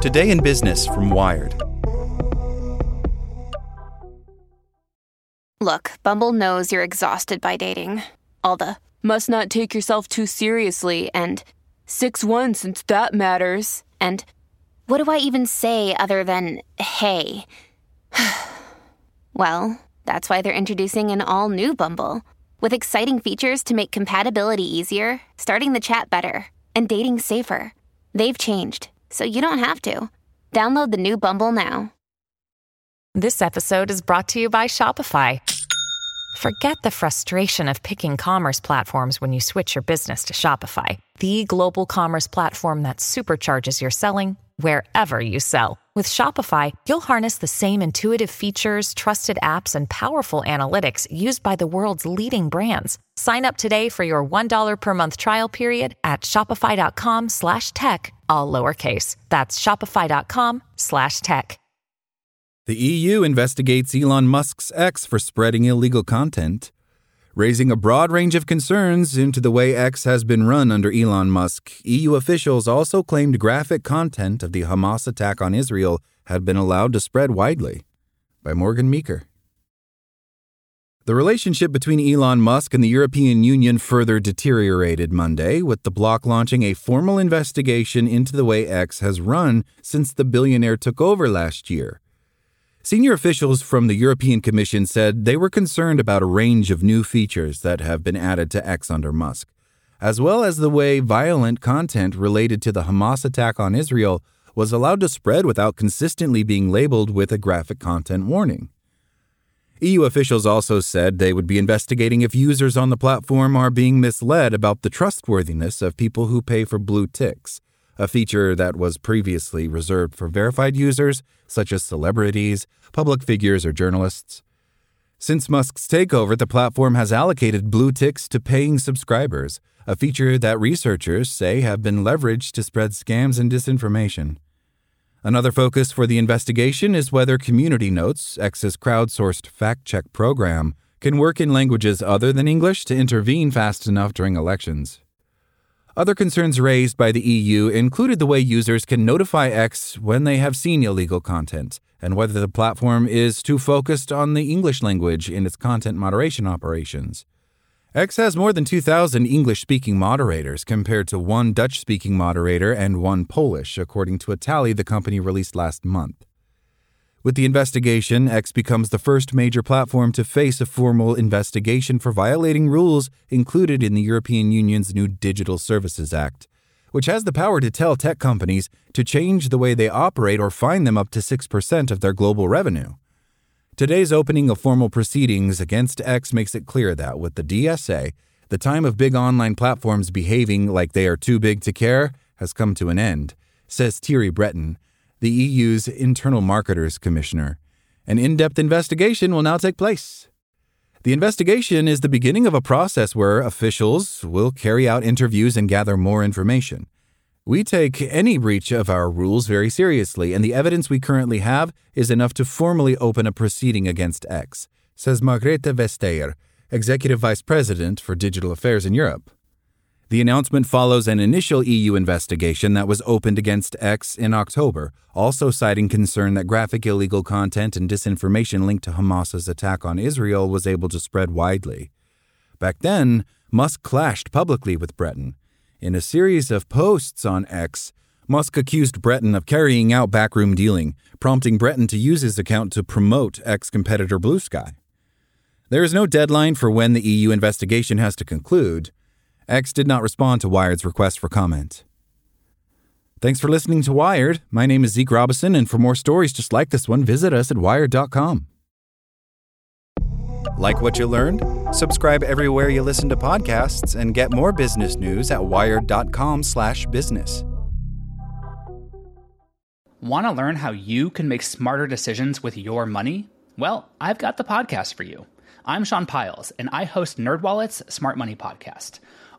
Today in Business from Wired. Look, Bumble knows you're exhausted by dating. All the must not take yourself too seriously and 6 1 since that matters. And what do I even say other than hey? well, that's why they're introducing an all new Bumble with exciting features to make compatibility easier, starting the chat better, and dating safer. They've changed, so you don't have to. Download the new Bumble now. This episode is brought to you by Shopify. Forget the frustration of picking commerce platforms when you switch your business to Shopify, the global commerce platform that supercharges your selling wherever you sell. With Shopify, you'll harness the same intuitive features, trusted apps, and powerful analytics used by the world's leading brands. Sign up today for your $1 per month trial period at shopify.com slash tech, all lowercase. That's shopify.com slash tech. The EU investigates Elon Musk's X for spreading illegal content, raising a broad range of concerns into the way X has been run under Elon Musk. EU officials also claimed graphic content of the Hamas attack on Israel had been allowed to spread widely. By Morgan Meaker. The relationship between Elon Musk and the European Union further deteriorated Monday, with the bloc launching a formal investigation into the way X has run since the billionaire took over last year. Senior officials from the European Commission said they were concerned about a range of new features that have been added to X under Musk, as well as the way violent content related to the Hamas attack on Israel was allowed to spread without consistently being labeled with a graphic content warning. EU officials also said they would be investigating if users on the platform are being misled about the trustworthiness of people who pay for blue ticks a feature that was previously reserved for verified users, such as celebrities, public figures, or journalists. Since Musk's takeover, the platform has allocated blue ticks to paying subscribers, a feature that researchers say have been leveraged to spread scams and disinformation. Another focus for the investigation is whether Community Notes, X's crowdsourced fact check program, can work in languages other than English to intervene fast enough during elections. Other concerns raised by the EU included the way users can notify X when they have seen illegal content, and whether the platform is too focused on the English language in its content moderation operations. X has more than 2,000 English speaking moderators compared to one Dutch speaking moderator and one Polish, according to a tally the company released last month. With the investigation, X becomes the first major platform to face a formal investigation for violating rules included in the European Union's new Digital Services Act, which has the power to tell tech companies to change the way they operate or fine them up to 6% of their global revenue. Today's opening of formal proceedings against X makes it clear that with the DSA, the time of big online platforms behaving like they are too big to care has come to an end, says Thierry Breton the EU's Internal Marketers Commissioner. An in depth investigation will now take place. The investigation is the beginning of a process where officials will carry out interviews and gather more information. We take any breach of our rules very seriously, and the evidence we currently have is enough to formally open a proceeding against X, says Margrethe Vestager, Executive Vice President for Digital Affairs in Europe. The announcement follows an initial EU investigation that was opened against X in October, also citing concern that graphic illegal content and disinformation linked to Hamas's attack on Israel was able to spread widely. Back then, Musk clashed publicly with Breton. In a series of posts on X, Musk accused Breton of carrying out backroom dealing, prompting Breton to use his account to promote X competitor Bluesky. There is no deadline for when the EU investigation has to conclude. X did not respond to Wired's request for comment. Thanks for listening to Wired. My name is Zeke Robison, and for more stories just like this one, visit us at wired.com. Like what you learned? Subscribe everywhere you listen to podcasts and get more business news at wired.com/business. Want to learn how you can make smarter decisions with your money? Well, I've got the podcast for you. I'm Sean Pyles, and I host NerdWallet's Smart Money Podcast.